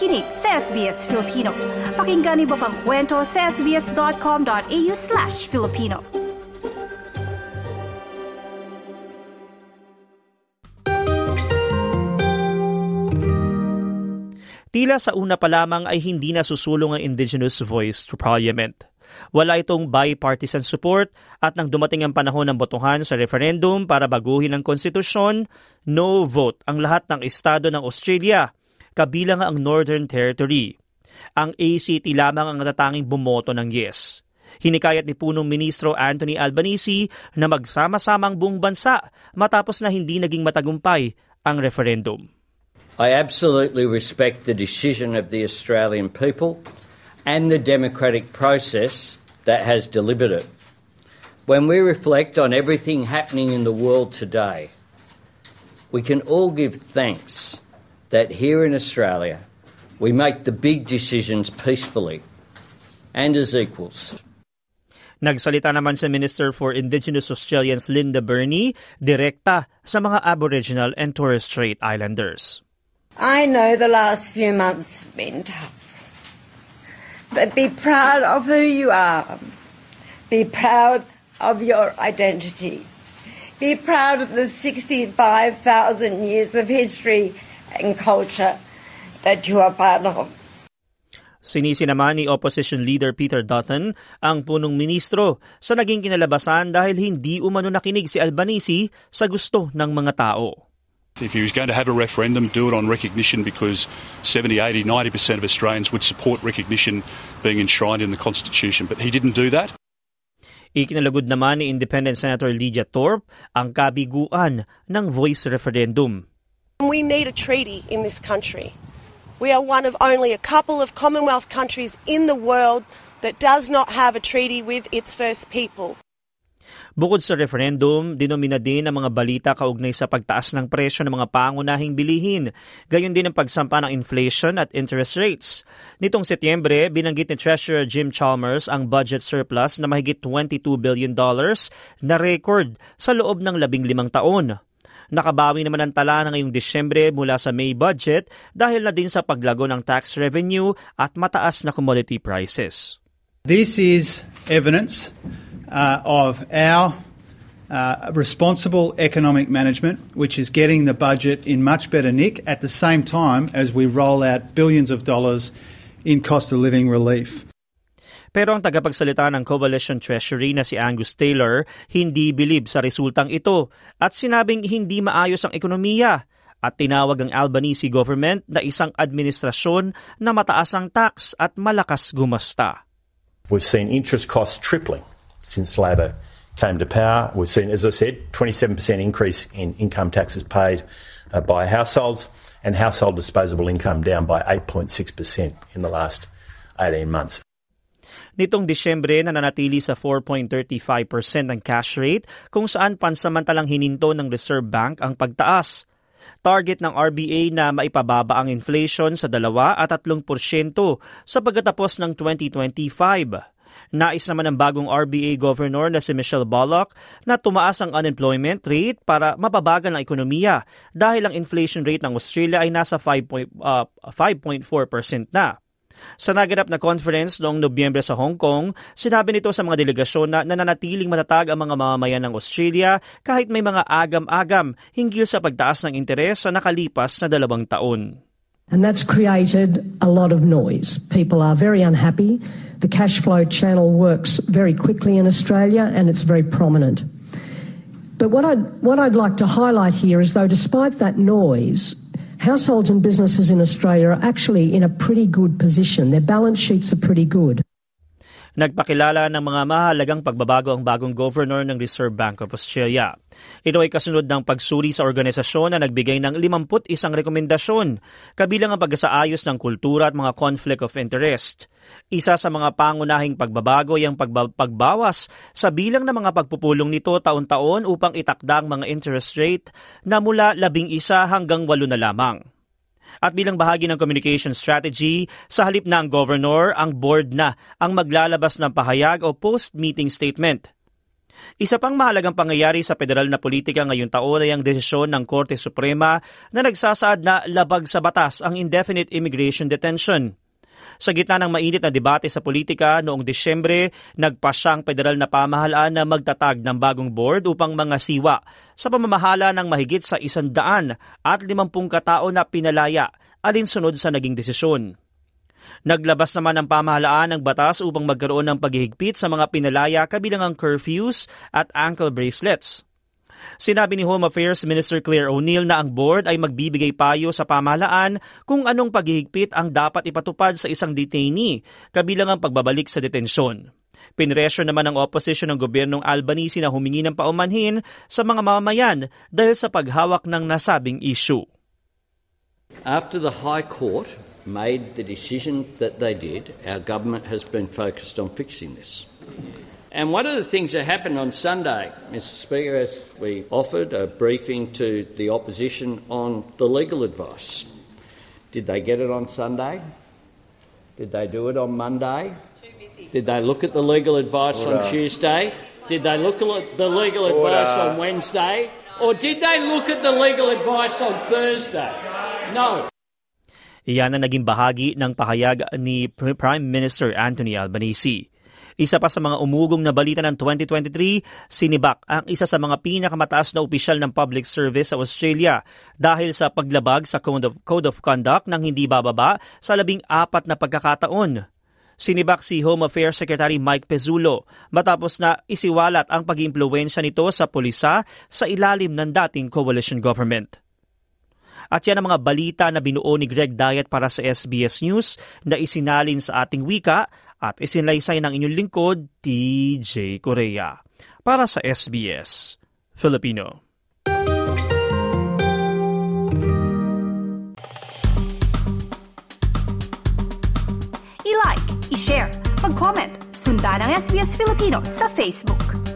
nakikinig sa SBS Filipino. Pakinggan niyo pang kwento sa sbs.com.au slash Filipino. Tila sa una pa lamang ay hindi nasusulong ang Indigenous voice to Parliament. Wala itong bipartisan support at nang dumating ang panahon ng botohan sa referendum para baguhin ang konstitusyon, no vote ang lahat ng estado ng Australia, kabilang ang Northern Territory. Ang ACT lamang ang natatanging bumoto ng yes. Hinikayat ni punong ministro Anthony Albanese na magsama-samang buong bansa matapos na hindi naging matagumpay ang referendum. I absolutely respect the decision of the Australian people and the democratic process that has delivered it. When we reflect on everything happening in the world today, we can all give thanks that here in Australia we make the big decisions peacefully and as equals. Nagsalita naman sa Minister for Indigenous Australians Linda Burney, direkta sa mga Aboriginal and Torres Strait Islanders. I know the last few months have been tough. But be proud of who you are. Be proud of your identity. Be proud of the 65,000 years of history and culture that you are part of. Sinisi naman ni Opposition Leader Peter Dutton ang punong ministro sa naging kinalabasan dahil hindi umano nakinig si Albanese sa gusto ng mga tao. If he was going to have a referendum, do it on recognition because 70, 80, 90% of Australians would support recognition being enshrined in the Constitution. But he didn't do that. Ikinalagod naman ni Independent Senator Lydia Thorpe ang kabiguan ng voice referendum. We need a treaty in this country. We are one of only a couple of Commonwealth countries in the world that does not have a treaty with its first people. Bukod sa referendum, dinomina din ang mga balita kaugnay sa pagtaas ng presyo ng mga pangunahing bilihin, gayon din ang pagsampa ng inflation at interest rates. Nitong Setyembre, binanggit ni Treasurer Jim Chalmers ang budget surplus na mahigit $22 billion na record sa loob ng labing limang taon. Nakabawi naman ang tala na ngayong Disyembre mula sa May budget dahil na din sa paglago ng tax revenue at mataas na commodity prices. This is evidence uh, of our uh, responsible economic management, which is getting the budget in much better nick at the same time as we roll out billions of dollars in cost of living relief. Pero ang tagapagsalita ng Coalition Treasury na si Angus Taylor hindi bilib sa resultang ito at sinabing hindi maayos ang ekonomiya at tinawag ang Albanese government na isang administrasyon na mataas ang tax at malakas gumasta. We've seen interest costs tripling since Labor came to power. We've seen, as I said, 27% increase in income taxes paid uh, by households and household disposable income down by 8.6% in the last 18 months. Nitong Disyembre, nananatili sa 4.35% ang cash rate kung saan pansamantalang hininto ng Reserve Bank ang pagtaas. Target ng RBA na maipababa ang inflation sa 2 at 3% sa pagkatapos ng 2025. Nais naman ng bagong RBA governor na si Michelle Bullock na tumaas ang unemployment rate para mababagan ang ekonomiya dahil ang inflation rate ng Australia ay nasa 5.4% uh, na. Sa naganap na conference noong Nobyembre sa Hong Kong, sinabi nito sa mga delegasyon na nananatiling matatag ang mga mamamayan ng Australia kahit may mga agam-agam hinggil sa pagtaas ng interes sa nakalipas na dalawang taon. And that's created a lot of noise. People are very unhappy. The cash flow channel works very quickly in Australia and it's very prominent. But what I'd, what I'd like to highlight here is though, despite that noise, households and businesses in Australia are actually in a pretty good position. Their balance sheets are pretty good. Nagpakilala ng mga mahalagang pagbabago ang bagong governor ng Reserve Bank of Australia. Ito ay kasunod ng pagsuri sa organisasyon na nagbigay ng 51 rekomendasyon, kabilang ang pagsaayos ng kultura at mga conflict of interest. Isa sa mga pangunahing pagbabago ay ang pagbawas sa bilang ng mga pagpupulong nito taon-taon upang itakda ang mga interest rate na mula 11 hanggang 8 na lamang. At bilang bahagi ng communication strategy, sa halip na ang governor, ang board na ang maglalabas ng pahayag o post-meeting statement. Isa pang mahalagang pangyayari sa federal na politika ngayong taon ay ang desisyon ng Korte Suprema na nagsasaad na labag sa batas ang indefinite immigration detention. Sa gitna ng mainit na debate sa politika noong Disyembre, nagpasyang federal na pamahalaan na magtatag ng bagong board upang mga siwa sa pamamahala ng mahigit sa isandaan at limampung katao na pinalaya alinsunod sa naging desisyon. Naglabas naman ang pamahalaan ng batas upang magkaroon ng paghihigpit sa mga pinalaya kabilang ang curfews at ankle bracelets. Sinabi ni Home Affairs Minister Claire O'Neill na ang board ay magbibigay payo sa pamahalaan kung anong paghihigpit ang dapat ipatupad sa isang detainee, kabilang ang pagbabalik sa detensyon. Pinresyo naman ng opposition ng gobyernong Albanese na humingi ng paumanhin sa mga mamamayan dahil sa paghawak ng nasabing issue. After the High Court made the decision that they did, our government has been focused on fixing this. And one of the things that happened on Sunday, Mr. Speaker, as we offered a briefing to the opposition on the legal advice. Did they get it on Sunday? Did they do it on Monday? Did they look at the legal advice on Tuesday? Did they look at the legal advice on Wednesday? Or did they look at the legal advice on Thursday? No. Iyan ang naging bahagi ng pahayag ni Prime Minister Anthony Albanese. Isa pa sa mga umugong na balita ng 2023, sinibak ang isa sa mga pinakamataas na opisyal ng public service sa Australia dahil sa paglabag sa Code of, Code of Conduct ng hindi bababa sa labing apat na pagkakataon. Sinibak si Home Affairs Secretary Mike Pezzulo matapos na isiwalat ang pag-impluensya nito sa pulisa sa ilalim ng dating coalition government. At yan ang mga balita na binuo ni Greg Diet para sa SBS News na isinalin sa ating wika at isinlaysay ng inyong lingkod, TJ Korea. Para sa SBS Filipino. I-like, i-share, mag-comment, sundan ang SBS Filipino sa Facebook.